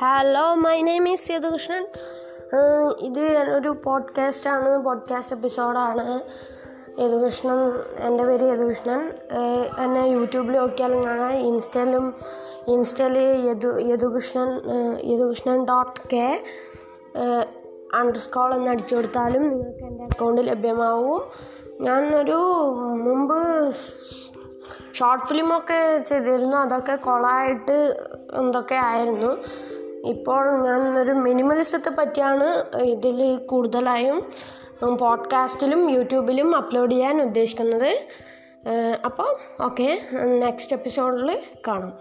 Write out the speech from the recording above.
Hello my name is Yadukrishnan ഇത് ഒരു പോഡ്കാസ്റ്റാണ് podcast എപ്പിസോഡാണ് യദുകൃഷ്ണൻ എന്റെ പേര് യദുകൃഷ്ണൻ എന്നെ യൂട്യൂബിൽ നോക്കിയാലും കാണാം. ഇൻസ്റ്റയിലും ഇൻസ്റ്റയിൽ Yadu Yadukrishnan Yadukrishnan dot K underscore എന്ന് അടിച്ചു കൊടുത്താലും നിങ്ങൾക്ക് എന്റെ അക്കൗണ്ട് ലഭ്യമാവും. ഞാൻ ഒരു മുമ്പ് ഷോർട്ട് ഫിലിമൊക്കെ ചെയ്തിരുന്നു. അതൊക്കെ കൊളായിട്ട് എന്തൊക്കെ ആയിരുന്നു. ഇപ്പോൾ ഞാൻ ഒരു മിനിമലിസത്തെ പറ്റിയാണ് ഇതിൽ കൂടുതലായും പോഡ്കാസ്റ്റിലും യൂട്യൂബിലും അപ്ലോഡ് ചെയ്യാൻ ഉദ്ദേശിക്കുന്നത്. അപ്പോൾ ഓക്കെ നെക്സ്റ്റ് എപ്പിസോഡിൽ കാണാം.